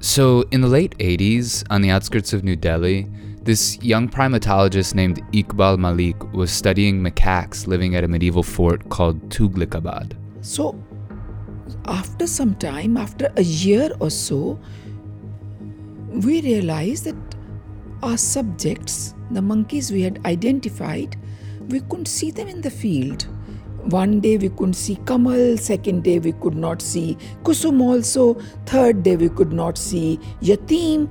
So, in the late 80s, on the outskirts of New Delhi, this young primatologist named Iqbal Malik was studying macaques living at a medieval fort called Tughlakabad. So, after some time, after a year or so, we realized that our subjects, the monkeys we had identified, we couldn't see them in the field. One day we couldn't see Kamal, second day we could not see Kusum also, third day we could not see Yatim.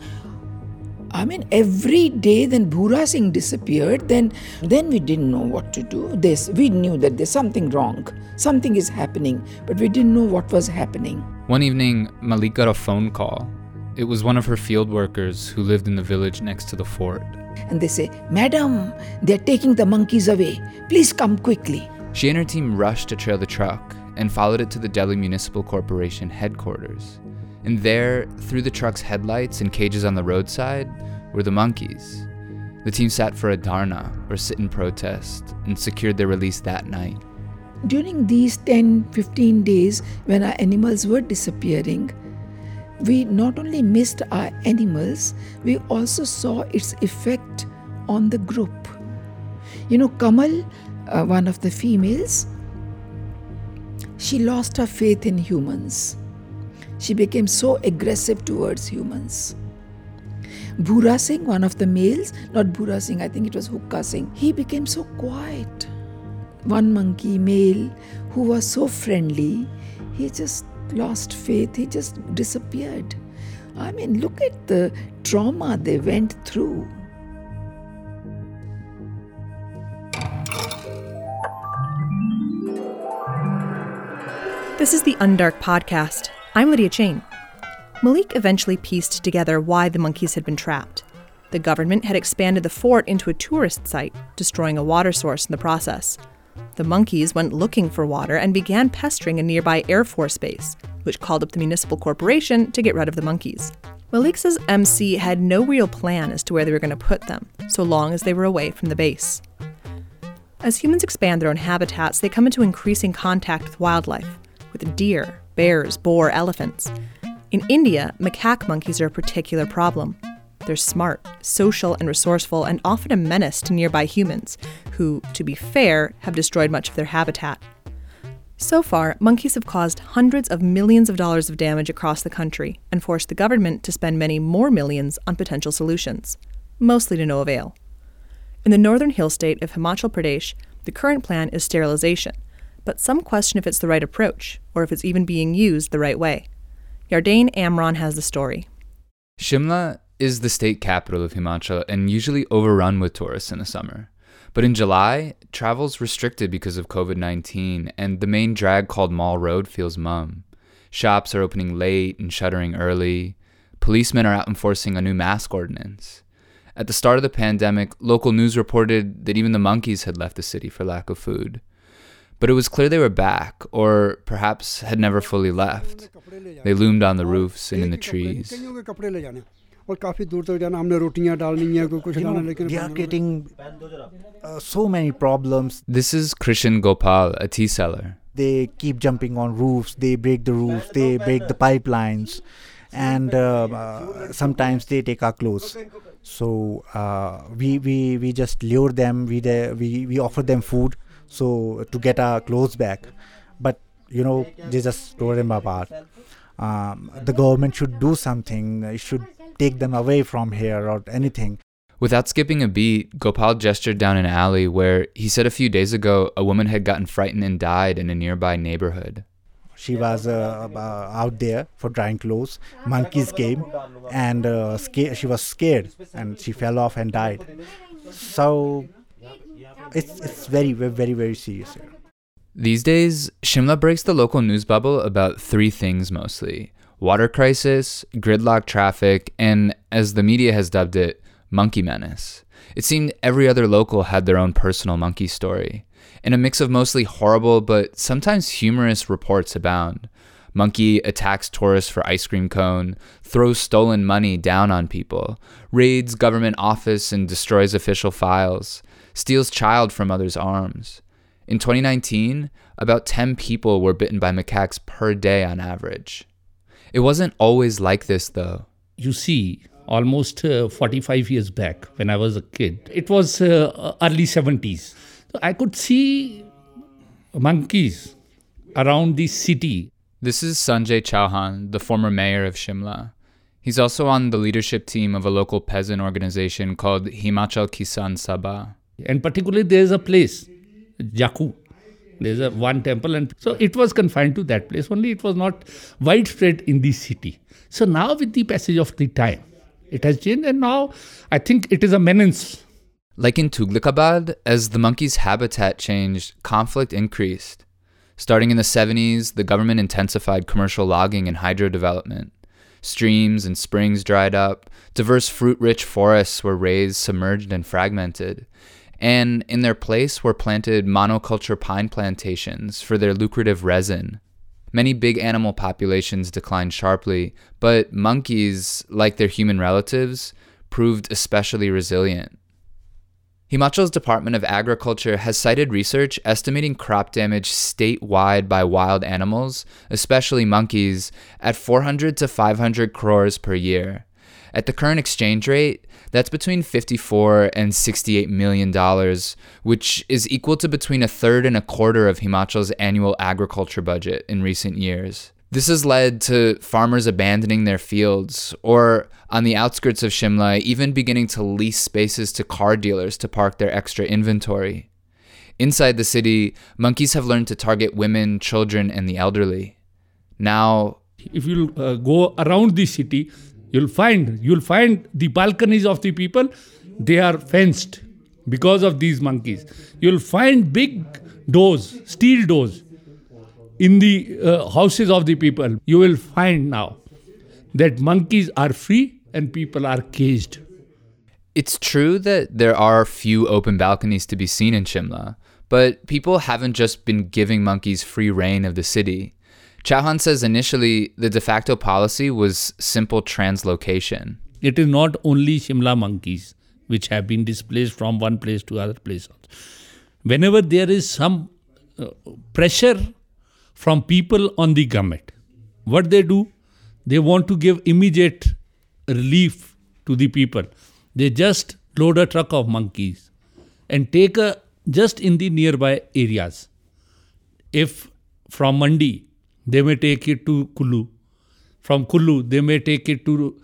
I mean, every day then Bhura Singh disappeared, then then we didn't know what to do. This we knew that there's something wrong, something is happening, but we didn't know what was happening. One evening, Malik got a phone call. It was one of her field workers who lived in the village next to the fort. And they say, Madam, they're taking the monkeys away. Please come quickly. She and her team rushed to trail the truck and followed it to the Delhi Municipal Corporation headquarters. And there, through the truck's headlights and cages on the roadside, were the monkeys. The team sat for a dharna, or sit in protest, and secured their release that night. During these 10 15 days when our animals were disappearing, we not only missed our animals, we also saw its effect on the group. You know, Kamal uh, one of the females, she lost her faith in humans. She became so aggressive towards humans. Bhura Singh, one of the males, not Bhura Singh, I think it was Hukka Singh, he became so quiet. One monkey, male, who was so friendly, he just lost faith, he just disappeared. I mean, look at the trauma they went through. This is the Undark podcast. I'm Lydia Chain. Malik eventually pieced together why the monkeys had been trapped. The government had expanded the fort into a tourist site, destroying a water source in the process. The monkeys went looking for water and began pestering a nearby Air Force base, which called up the municipal corporation to get rid of the monkeys. Malik's MC had no real plan as to where they were going to put them, so long as they were away from the base. As humans expand their own habitats, they come into increasing contact with wildlife, with deer, bears, boar, elephants. In India, macaque monkeys are a particular problem. They're smart, social, and resourceful, and often a menace to nearby humans, who, to be fair, have destroyed much of their habitat. So far, monkeys have caused hundreds of millions of dollars of damage across the country and forced the government to spend many more millions on potential solutions, mostly to no avail. In the northern hill state of Himachal Pradesh, the current plan is sterilization, but some question if it's the right approach or if it's even being used the right way. Yardain Amron has the story. Shimla is the state capital of Himachal and usually overrun with tourists in the summer. But in July, travel's restricted because of COVID 19, and the main drag called Mall Road feels mum. Shops are opening late and shuttering early. Policemen are out enforcing a new mask ordinance. At the start of the pandemic, local news reported that even the monkeys had left the city for lack of food. But it was clear they were back, or perhaps had never fully left. They loomed on the roofs and in the trees. We are getting so many problems. This is Krishan Gopal, a tea seller. They keep jumping on roofs, they break the roofs, they break the pipelines, and uh, uh, sometimes they take our clothes. So uh, we, we, we just lure them, we, we, we offer them food so to get our clothes back but you know they just tore them apart um, the government should do something it should take them away from here or anything Without skipping a beat, Gopal gestured down an alley where he said a few days ago a woman had gotten frightened and died in a nearby neighborhood. She was uh, uh, out there for drying clothes. Monkeys came and uh, sca- she was scared and she fell off and died. So it's it's very very very serious here. These days, Shimla breaks the local news bubble about three things mostly water crisis, gridlock traffic, and, as the media has dubbed it, monkey menace. It seemed every other local had their own personal monkey story. And a mix of mostly horrible but sometimes humorous reports abound. Monkey attacks tourists for ice cream cone, throws stolen money down on people, raids government office and destroys official files, steals child from others' arms. In 2019, about 10 people were bitten by macaques per day on average. It wasn't always like this, though. you see, almost uh, 45 years back when I was a kid, it was uh, early 70s. I could see monkeys around the city. This is Sanjay Chauhan, the former mayor of Shimla. He's also on the leadership team of a local peasant organization called Himachal Kisan Sabha. And particularly, there's a place, Jakhu. There's a one temple, and so it was confined to that place only. It was not widespread in the city. So now, with the passage of the time, it has changed, and now I think it is a menace. Like in Tughlakabad, as the monkey's habitat changed, conflict increased. Starting in the 70s, the government intensified commercial logging and hydro development. Streams and springs dried up, diverse fruit rich forests were razed, submerged, and fragmented and in their place were planted monoculture pine plantations for their lucrative resin. Many big animal populations declined sharply, but monkeys, like their human relatives, proved especially resilient. Himachal's Department of Agriculture has cited research estimating crop damage statewide by wild animals, especially monkeys, at 400 to 500 crores per year. At the current exchange rate, that's between 54 and 68 million dollars, which is equal to between a third and a quarter of Himachal's annual agriculture budget in recent years. This has led to farmers abandoning their fields, or on the outskirts of Shimla, even beginning to lease spaces to car dealers to park their extra inventory. Inside the city, monkeys have learned to target women, children, and the elderly. Now, if you uh, go around the city, You'll find you'll find the balconies of the people they are fenced because of these monkeys. You'll find big doors, steel doors, in the uh, houses of the people. You will find now that monkeys are free and people are caged. It's true that there are few open balconies to be seen in Shimla, but people haven't just been giving monkeys free reign of the city. Chauhan says initially the de facto policy was simple translocation. It is not only Shimla monkeys which have been displaced from one place to other place. Whenever there is some uh, pressure from people on the government, what they do, they want to give immediate relief to the people. They just load a truck of monkeys and take a just in the nearby areas. If from Mandi they may take it to Kullu. From Kullu, they may take it to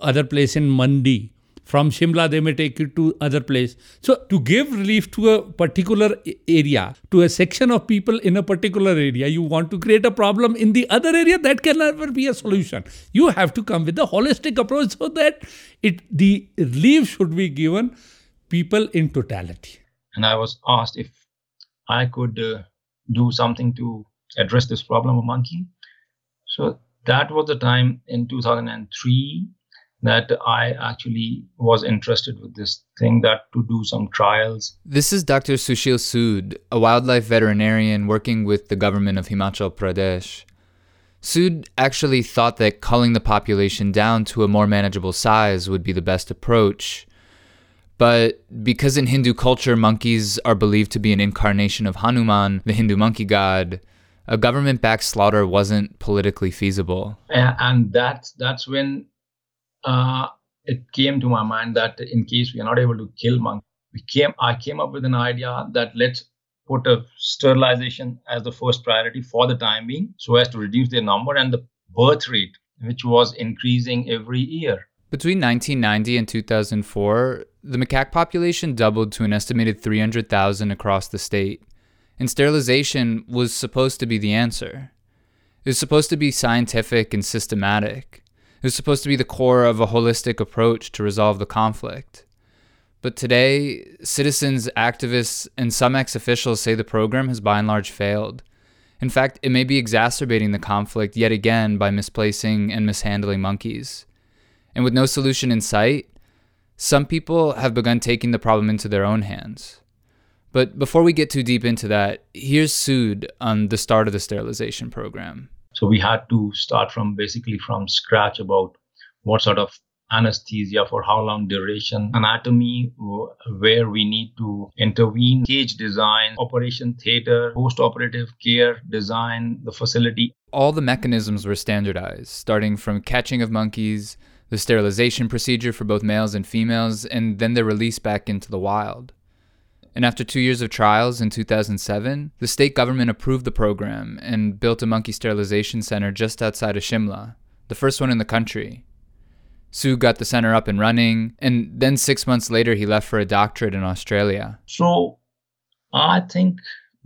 other place in Mandi. From Shimla, they may take it to other place. So to give relief to a particular area, to a section of people in a particular area, you want to create a problem in the other area. That can never be a solution. You have to come with a holistic approach so that it the relief should be given people in totality. And I was asked if I could uh, do something to address this problem of monkey. So that was the time in 2003 that I actually was interested with this thing that to do some trials. This is Dr. Sushil Sood, a wildlife veterinarian working with the government of Himachal Pradesh. Sood actually thought that culling the population down to a more manageable size would be the best approach. But because in Hindu culture monkeys are believed to be an incarnation of Hanuman, the Hindu monkey god, a government backed slaughter wasn't politically feasible. And that's, that's when uh, it came to my mind that in case we are not able to kill monkeys, we came, I came up with an idea that let's put a sterilization as the first priority for the time being so as to reduce their number and the birth rate, which was increasing every year. Between 1990 and 2004, the macaque population doubled to an estimated 300,000 across the state and sterilization was supposed to be the answer. It was supposed to be scientific and systematic. It was supposed to be the core of a holistic approach to resolve the conflict. But today, citizens, activists, and some ex officials say the program has by and large failed. In fact, it may be exacerbating the conflict yet again by misplacing and mishandling monkeys. And with no solution in sight, some people have begun taking the problem into their own hands. But before we get too deep into that, here's Sood on the start of the sterilization program. So we had to start from basically from scratch about what sort of anesthesia for how long duration, anatomy, where we need to intervene, cage design, operation theater, post operative care design, the facility. All the mechanisms were standardized, starting from catching of monkeys the sterilization procedure for both males and females, and then their release back into the wild. And after two years of trials in 2007, the state government approved the program and built a monkey sterilization center just outside of Shimla, the first one in the country. Sood got the center up and running, and then six months later, he left for a doctorate in Australia. So I think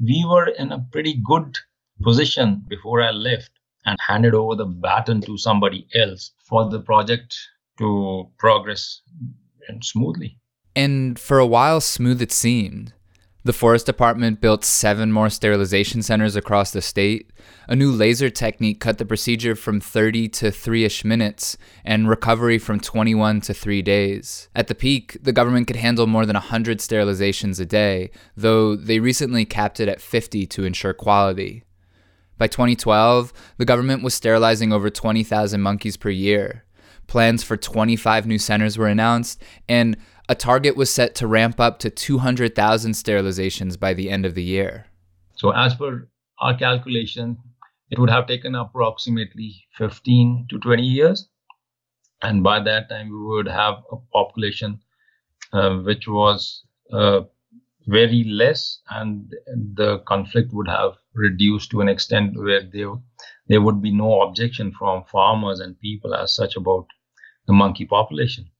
we were in a pretty good position before I left and handed over the baton to somebody else for the project to progress and smoothly. And for a while, smooth it seemed. The Forest Department built seven more sterilization centers across the state. A new laser technique cut the procedure from 30 to 3 ish minutes, and recovery from 21 to 3 days. At the peak, the government could handle more than 100 sterilizations a day, though they recently capped it at 50 to ensure quality. By 2012, the government was sterilizing over 20,000 monkeys per year. Plans for 25 new centers were announced, and a target was set to ramp up to 200,000 sterilizations by the end of the year. So, as per our calculation, it would have taken approximately 15 to 20 years. And by that time, we would have a population uh, which was uh, very less, and the conflict would have reduced to an extent where there, there would be no objection from farmers and people as such about the monkey population.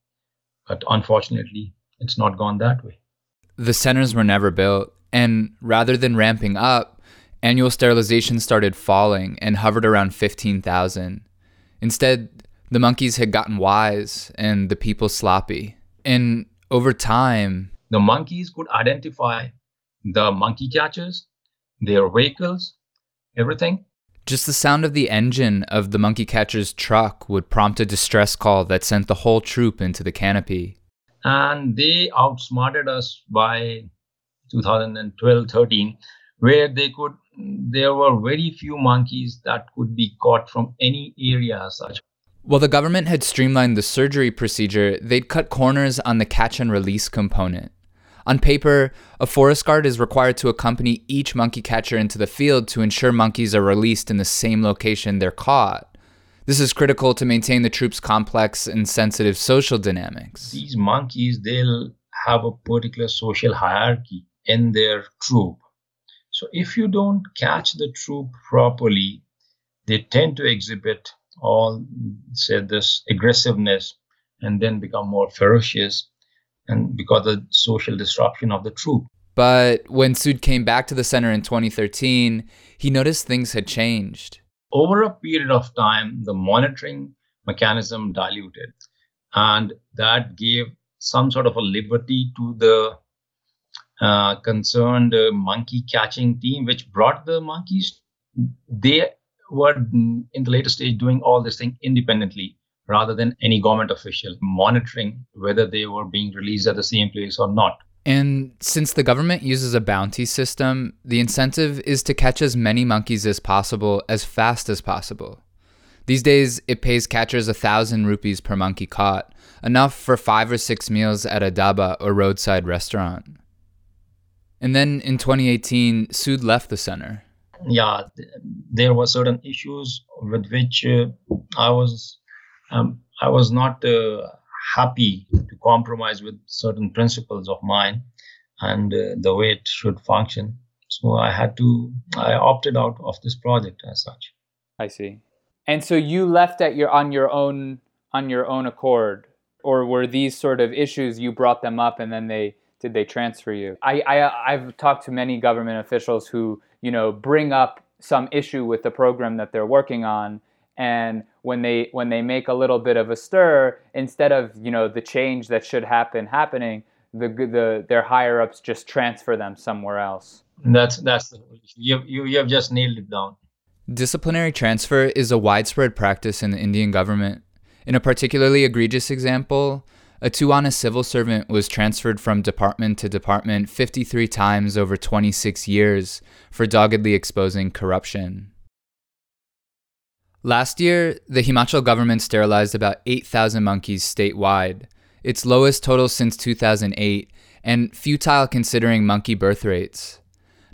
But unfortunately, it's not gone that way. The centers were never built, and rather than ramping up, annual sterilization started falling and hovered around 15,000. Instead, the monkeys had gotten wise and the people sloppy. And over time, the monkeys could identify the monkey catchers, their vehicles, everything. Just the sound of the engine of the monkey catcher's truck would prompt a distress call that sent the whole troop into the canopy. And they outsmarted us by 2012 13, where they could, there were very few monkeys that could be caught from any area as such. While the government had streamlined the surgery procedure, they'd cut corners on the catch and release component. On paper, a forest guard is required to accompany each monkey catcher into the field to ensure monkeys are released in the same location they're caught. This is critical to maintain the troops' complex and sensitive social dynamics. These monkeys, they'll have a particular social hierarchy in their troop. So if you don't catch the troop properly, they tend to exhibit all, say, this aggressiveness and then become more ferocious and because of the social disruption of the troop. But when Sood came back to the center in 2013, he noticed things had changed. Over a period of time, the monitoring mechanism diluted, and that gave some sort of a liberty to the uh, concerned uh, monkey catching team, which brought the monkeys. They were in the later stage doing all this thing independently rather than any government official monitoring whether they were being released at the same place or not. And since the government uses a bounty system, the incentive is to catch as many monkeys as possible as fast as possible. These days, it pays catchers a thousand rupees per monkey caught, enough for five or six meals at a dhaba or roadside restaurant. And then in 2018, Sood left the center. Yeah, there were certain issues with which uh, I was um, I was not uh, happy to compromise with certain principles of mine and uh, the way it should function. So I had to, I opted out of this project as such. I see. And so you left at your on your own on your own accord, or were these sort of issues you brought them up and then they did they transfer you? I, I I've talked to many government officials who you know bring up some issue with the program that they're working on and when they when they make a little bit of a stir instead of you know the change that should happen happening the the their higher ups just transfer them somewhere else. That's that's you you, you have just nailed it down. Disciplinary transfer is a widespread practice in the indian government. In a particularly egregious example a Haryana civil servant was transferred from department to department 53 times over 26 years for doggedly exposing corruption. Last year, the Himachal government sterilized about 8,000 monkeys statewide, its lowest total since 2008, and futile considering monkey birth rates.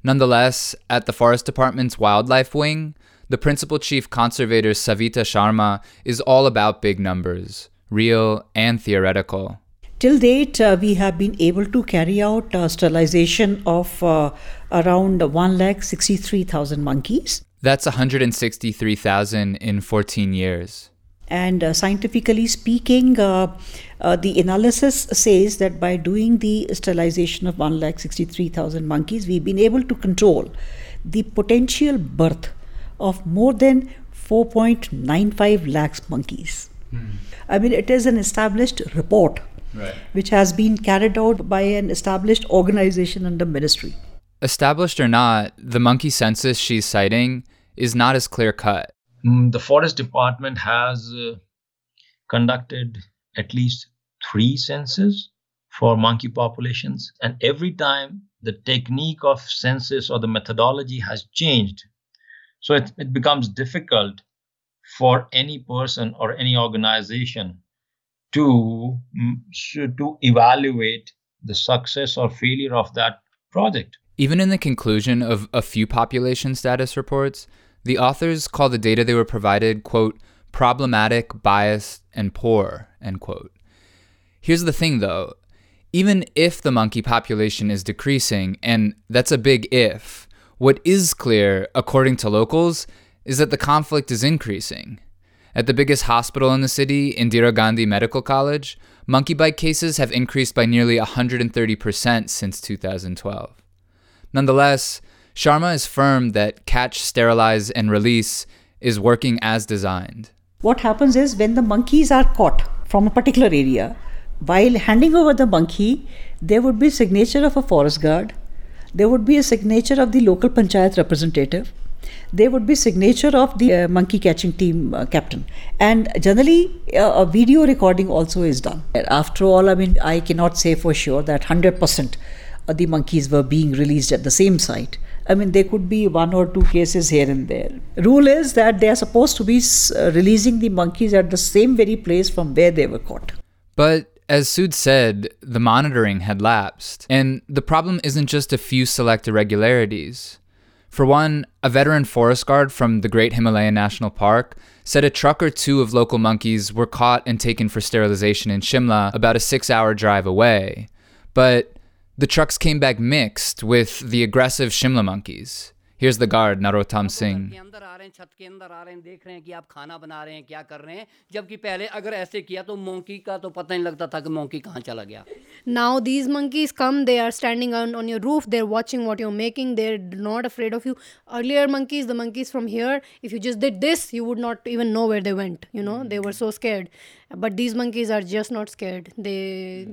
Nonetheless, at the Forest Department's Wildlife Wing, the principal chief conservator Savita Sharma is all about big numbers, real and theoretical. Till date, uh, we have been able to carry out uh, sterilization of uh, around 1,63,000 monkeys. That's 163,000 in 14 years. And uh, scientifically speaking, uh, uh, the analysis says that by doing the sterilization of 1,63,000 monkeys, we've been able to control the potential birth of more than 4.95 lakhs monkeys. Hmm. I mean, it is an established report right. which has been carried out by an established organization under ministry. Established or not, the monkey census she's citing is not as clear cut. Mm, the forest department has uh, conducted at least three censuses for monkey populations, and every time the technique of census or the methodology has changed. So it, it becomes difficult for any person or any organization to mm, to evaluate the success or failure of that project. Even in the conclusion of a few population status reports, the authors call the data they were provided, quote, problematic, biased, and poor, end quote. Here's the thing though, even if the monkey population is decreasing, and that's a big if, what is clear, according to locals, is that the conflict is increasing. At the biggest hospital in the city, Indira Gandhi Medical College, monkey bite cases have increased by nearly 130% since 2012. Nonetheless, Sharma is firm that catch, sterilize, and release is working as designed. What happens is when the monkeys are caught from a particular area, while handing over the monkey, there would be signature of a forest guard, there would be a signature of the local panchayat representative, there would be signature of the uh, monkey catching team uh, captain. And generally uh, a video recording also is done. After all i mean i cannot say for sure that 100% of the monkeys were being released at the same site I mean, there could be one or two cases here and there. Rule is that they are supposed to be uh, releasing the monkeys at the same very place from where they were caught. But as Sood said, the monitoring had lapsed. And the problem isn't just a few select irregularities. For one, a veteran forest guard from the Great Himalayan National Park said a truck or two of local monkeys were caught and taken for sterilization in Shimla, about a six hour drive away. But the trucks came back mixed with the aggressive Shimla monkeys. Here's the guard, Narottam Singh. अंदर आ रहे हैं छत के अंदर आ रहे हैं देख रहे हैं कि आप खाना बना रहे हैं क्या कर रहे हैं। जबकि पहले अगर ऐसे किया तो मोंकी का तो पता नहीं लगता था कि मोंकी कहाँ चला गया। Now these monkeys come they are standing on on your roof there watching what you're making they're not afraid of you earlier monkeys the monkeys from here if you just did this you would not even know where they went you know they were so scared but these monkeys are just not scared they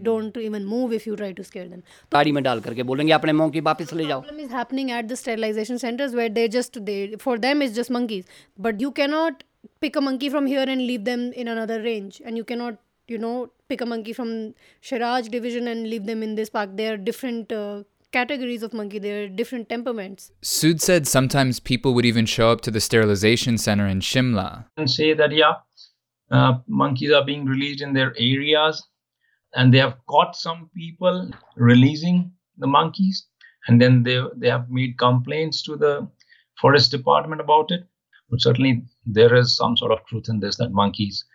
don't even move if you try to scare them ताड़ी में डाल करके बोलेंगे अपने monkey वापस ले जाओ। Is happening at the sterilisation centre centers where they just they for them it's just monkeys. But you cannot pick a monkey from here and leave them in another range. And you cannot you know pick a monkey from Seraj division and leave them in this park. They are different uh, categories of monkey. They are different temperaments. Sood said sometimes people would even show up to the sterilization center in Shimla. And say that yeah uh, monkeys are being released in their areas and they have caught some people releasing the monkeys and then they they have made complaints to the forest department about it but certainly there is some sort of truth in this that monkeys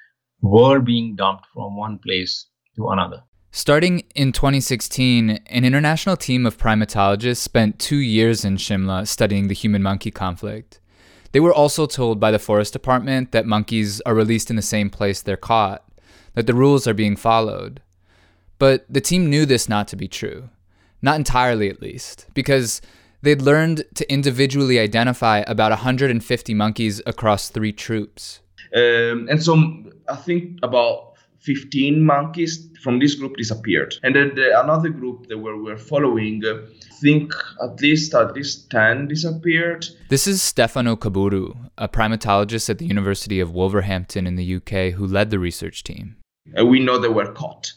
were being dumped from one place to another. Starting in 2016, an international team of primatologists spent two years in Shimla studying the human monkey conflict. They were also told by the forest department that monkeys are released in the same place they're caught, that the rules are being followed. But the team knew this not to be true. Not entirely, at least, because They'd learned to individually identify about 150 monkeys across three troops. Um, and so I think about 15 monkeys from this group disappeared. And then the, another group that we were following, uh, I think at least at least 10 disappeared. This is Stefano Kaburu, a primatologist at the University of Wolverhampton in the UK who led the research team. Uh, we know they were caught uh,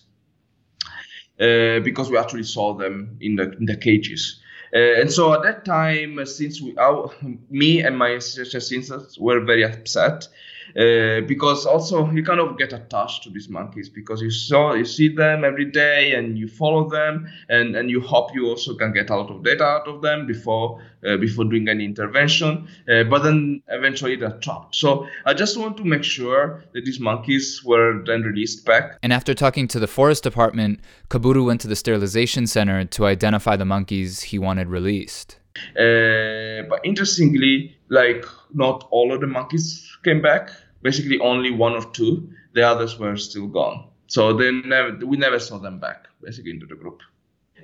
because we actually saw them in the, in the cages. Uh, and so at that time, uh, since we, our, me and my assistants were very upset, uh, because also you kind of get attached to these monkeys because you saw you see them every day and you follow them and, and you hope you also can get a lot of data out of them before uh, before doing any intervention uh, but then eventually they're trapped. So i just want to make sure that these monkeys were then released back. And after talking to the forest department kaburu went to the sterilization center to identify the monkeys he wanted released. Uh, but interestingly, like not all of the monkeys came back. Basically, only one or two. The others were still gone. So they never, we never saw them back. Basically, into the group.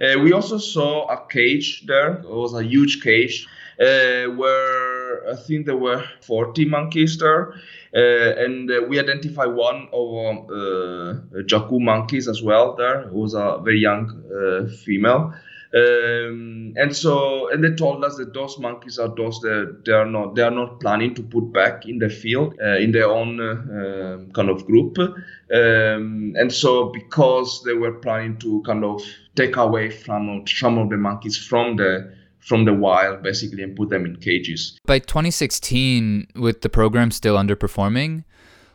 Uh, we also saw a cage there. It was a huge cage uh, where I think there were 40 monkeys there. Uh, and uh, we identified one of um, uh, Jakhu monkeys as well there. It was a very young uh, female. Um, and so, and they told us that those monkeys are those that they are not they are not planning to put back in the field uh, in their own uh, um, kind of group. Um, and so, because they were planning to kind of take away from some of the monkeys from the from the wild basically and put them in cages. By 2016, with the program still underperforming,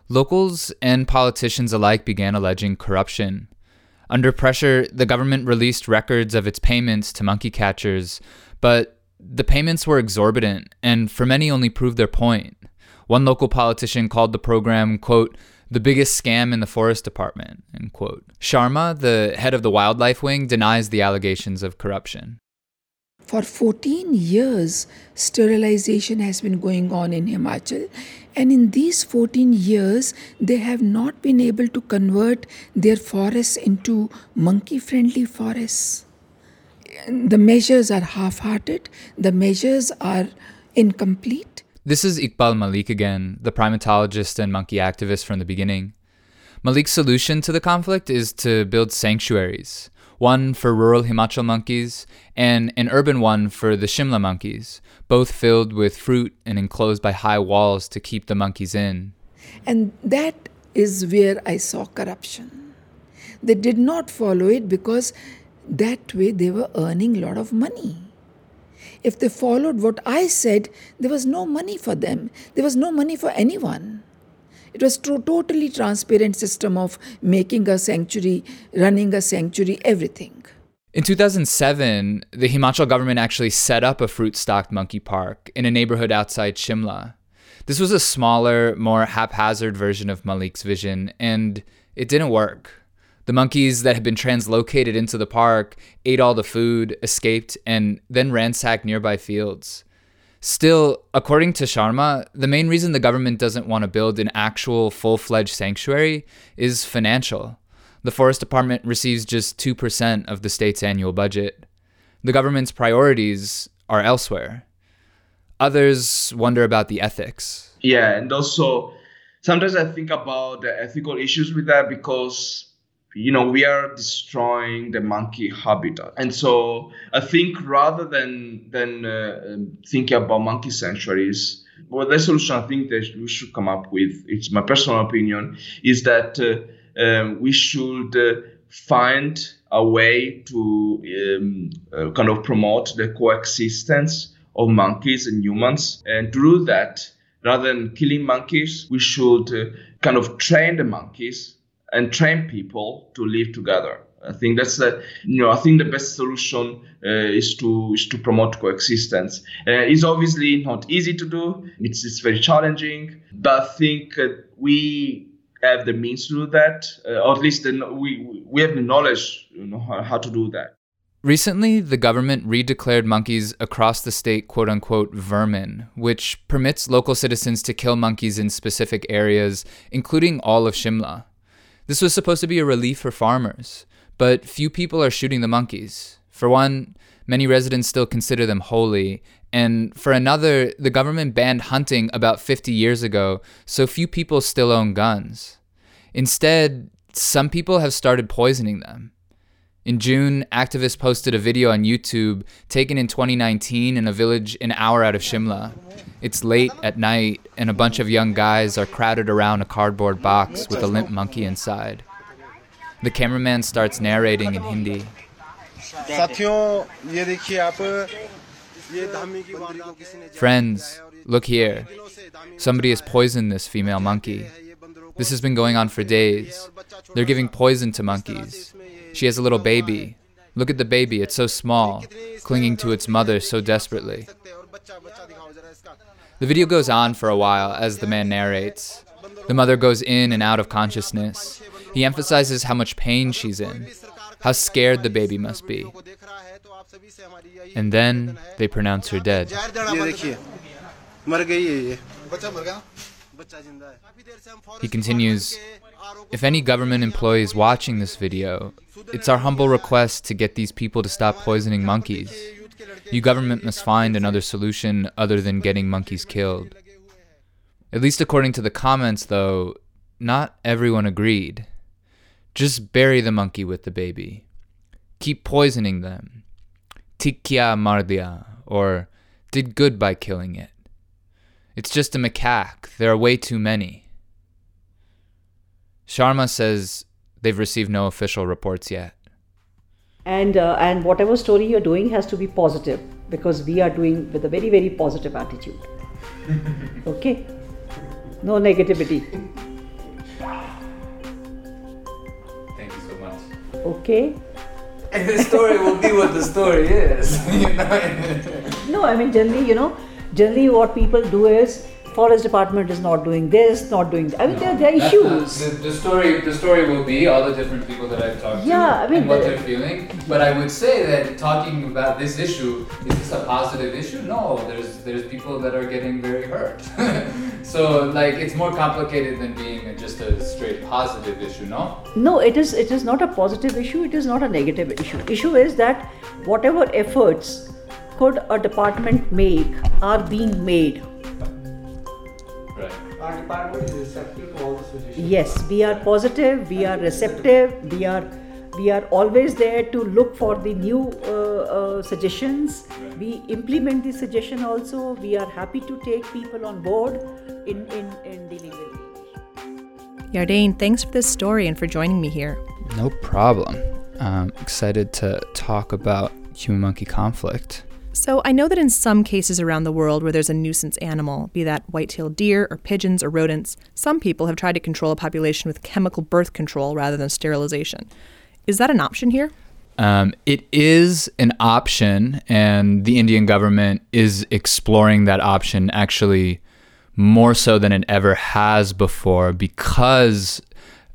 locals and politicians alike began alleging corruption. Under pressure, the government released records of its payments to monkey catchers, but the payments were exorbitant and for many only proved their point. One local politician called the program, quote, the biggest scam in the forest department, end quote. Sharma, the head of the wildlife wing, denies the allegations of corruption. For 14 years, sterilization has been going on in Himachal, and in these 14 years, they have not been able to convert their forests into monkey friendly forests. The measures are half hearted, the measures are incomplete. This is Iqbal Malik again, the primatologist and monkey activist from the beginning. Malik's solution to the conflict is to build sanctuaries one for rural Himachal monkeys and an urban one for the Shimla monkeys, both filled with fruit and enclosed by high walls to keep the monkeys in. And that is where I saw corruption. They did not follow it because that way they were earning a lot of money. If they followed what I said, there was no money for them. There was no money for anyone. It was a totally transparent system of making a sanctuary, running a sanctuary, everything. In 2007, the Himachal government actually set up a fruit stocked monkey park in a neighborhood outside Shimla. This was a smaller, more haphazard version of Malik's vision, and it didn't work. The monkeys that had been translocated into the park ate all the food, escaped, and then ransacked nearby fields. Still, according to Sharma, the main reason the government doesn't want to build an actual full fledged sanctuary is financial. The Forest Department receives just 2% of the state's annual budget. The government's priorities are elsewhere. Others wonder about the ethics. Yeah, and also sometimes I think about the ethical issues with that because you know we are destroying the monkey habitat. And so i think rather than than uh, um, thinking about monkey sanctuaries well the solution i think that we should come up with it's my personal opinion is that uh, um, we should uh, find a way to um, uh, kind of promote the coexistence of monkeys and humans. And to do that rather than killing monkeys we should uh, kind of train the monkeys and train people to live together. I think that's the you know I think the best solution uh, is to is to promote coexistence. Uh, it's obviously not easy to do. It's it's very challenging, but I think uh, we have the means to do that, uh, or at least the, we we have the knowledge you know how, how to do that. Recently, the government redeclared monkeys across the state quote unquote vermin, which permits local citizens to kill monkeys in specific areas, including all of Shimla. This was supposed to be a relief for farmers, but few people are shooting the monkeys. For one, many residents still consider them holy, and for another, the government banned hunting about 50 years ago, so few people still own guns. Instead, some people have started poisoning them. In June, activists posted a video on YouTube taken in 2019 in a village an hour out of Shimla. It's late at night, and a bunch of young guys are crowded around a cardboard box with a limp monkey inside. The cameraman starts narrating in Hindi. Friends, Look here. Somebody has poisoned this female monkey. This has been going on for days. They're giving poison to monkeys. She has a little baby. Look at the baby, it's so small, clinging to its mother so desperately. The video goes on for a while as the man narrates. The mother goes in and out of consciousness. He emphasizes how much pain she's in, how scared the baby must be. And then they pronounce her dead. He continues If any government employee is watching this video, it's our humble request to get these people to stop poisoning monkeys. You government must find another solution other than getting monkeys killed. At least according to the comments, though, not everyone agreed. Just bury the monkey with the baby. Keep poisoning them. Tikya mardia, or did good by killing it. It's just a macaque. There are way too many. Sharma says they've received no official reports yet. And, uh, and whatever story you're doing has to be positive because we are doing with a very, very positive attitude. okay? No negativity. Thank you so much. Okay? And the story will be what the story is. you know? No, I mean, generally, you know, generally what people do is forest department is not doing this, not doing that. I mean, there, there are issues. The, the, the story, the story will be all the different people that I've talked Yeah, to I mean, and what they're feeling. But I would say that talking about this issue is this a positive issue? No, there's there's people that are getting very hurt. so like it's more complicated than being just a straight positive issue. No. No, it is it is not a positive issue. It is not a negative issue. Issue is that whatever efforts could a department make are being made. Right. Our department is receptive to all the suggestions. Yes, we are positive. We are receptive. We are we are always there to look for the new uh, uh, suggestions. We implement the suggestion also. We are happy to take people on board in in, in dealing with it. Yardain, thanks for this story and for joining me here. No problem. I'm excited to talk about human monkey conflict. So, I know that in some cases around the world where there's a nuisance animal, be that white-tailed deer or pigeons or rodents, some people have tried to control a population with chemical birth control rather than sterilization. Is that an option here? Um, it is an option, and the Indian government is exploring that option actually more so than it ever has before because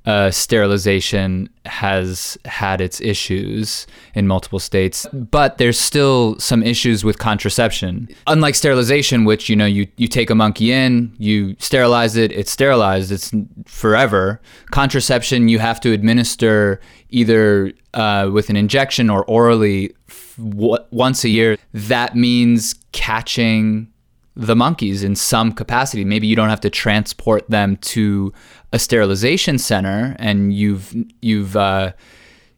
uh, sterilization has had its issues in multiple states, but there's still some issues with contraception. Unlike sterilization, which you know you you take a monkey in, you sterilize it, it's sterilized, it's forever. Contraception, you have to administer either uh, with an injection or orally once a year. That means catching the monkeys in some capacity. Maybe you don't have to transport them to a sterilization center, and you've you've uh,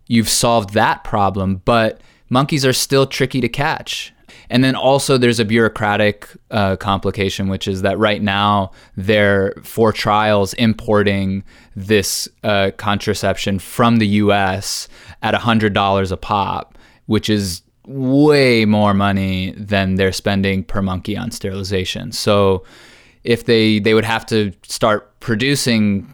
you've solved that problem. But monkeys are still tricky to catch. And then also there's a bureaucratic uh, complication, which is that right now they're for trials importing this uh, contraception from the U.S. at hundred dollars a pop, which is way more money than they're spending per monkey on sterilization. So if they they would have to start producing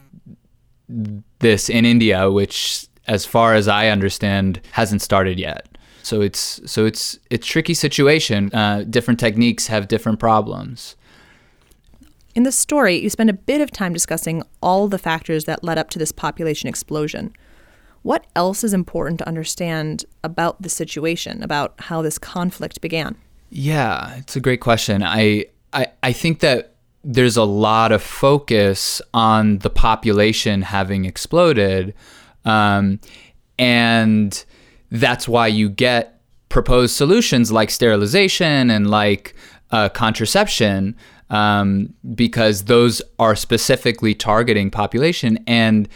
this in India, which as far as I understand hasn't started yet. So it's so it's it's tricky situation. Uh, different techniques have different problems. In the story, you spend a bit of time discussing all the factors that led up to this population explosion. What else is important to understand about the situation, about how this conflict began? Yeah, it's a great question. I I, I think that there's a lot of focus on the population having exploded, um, and that's why you get proposed solutions like sterilization and like uh, contraception um, because those are specifically targeting population and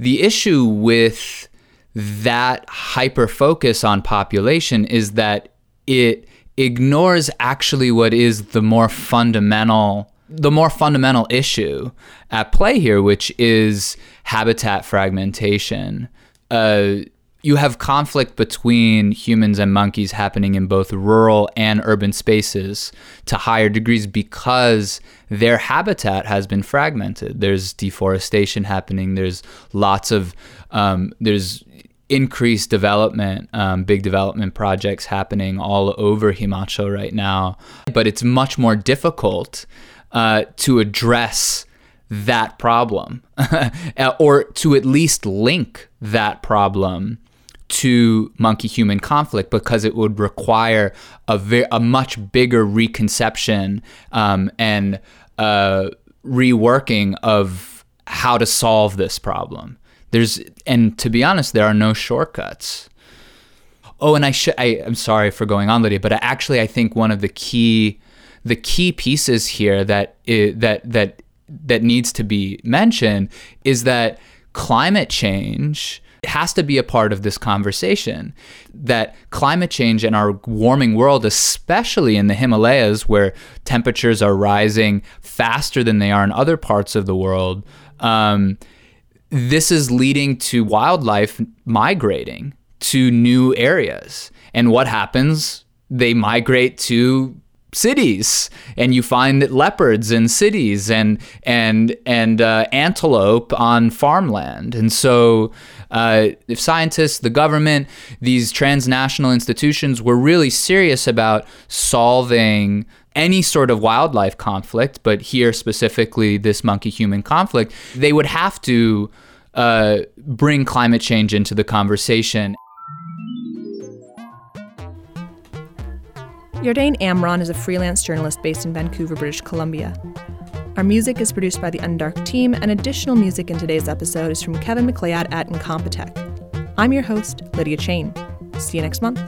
the issue with that hyper focus on population is that it ignores actually what is the more fundamental the more fundamental issue at play here which is habitat fragmentation uh, you have conflict between humans and monkeys happening in both rural and urban spaces to higher degrees because their habitat has been fragmented. There's deforestation happening. There's lots of um, there's increased development, um, big development projects happening all over Himachal right now. But it's much more difficult uh, to address that problem or to at least link that problem to monkey human conflict because it would require a, ve- a much bigger reconception um, and uh, reworking of how to solve this problem. There's and to be honest, there are no shortcuts. Oh, and I should I I'm sorry for going on, Lydia, but actually I think one of the key the key pieces here that that that that needs to be mentioned is that climate change has to be a part of this conversation that climate change and our warming world especially in the Himalayas where temperatures are rising faster than they are in other parts of the world um, this is leading to wildlife migrating to new areas. And what happens? They migrate to cities and you find that leopards in cities and and and uh, antelope on farmland. And so uh, if scientists the government these transnational institutions were really serious about solving any sort of wildlife conflict but here specifically this monkey human conflict they would have to uh, bring climate change into the conversation Yardain Amron is a freelance journalist based in Vancouver, British Columbia. Our music is produced by the Undark team, and additional music in today's episode is from Kevin MacLeod at Incompetech. I'm your host, Lydia Chain. See you next month.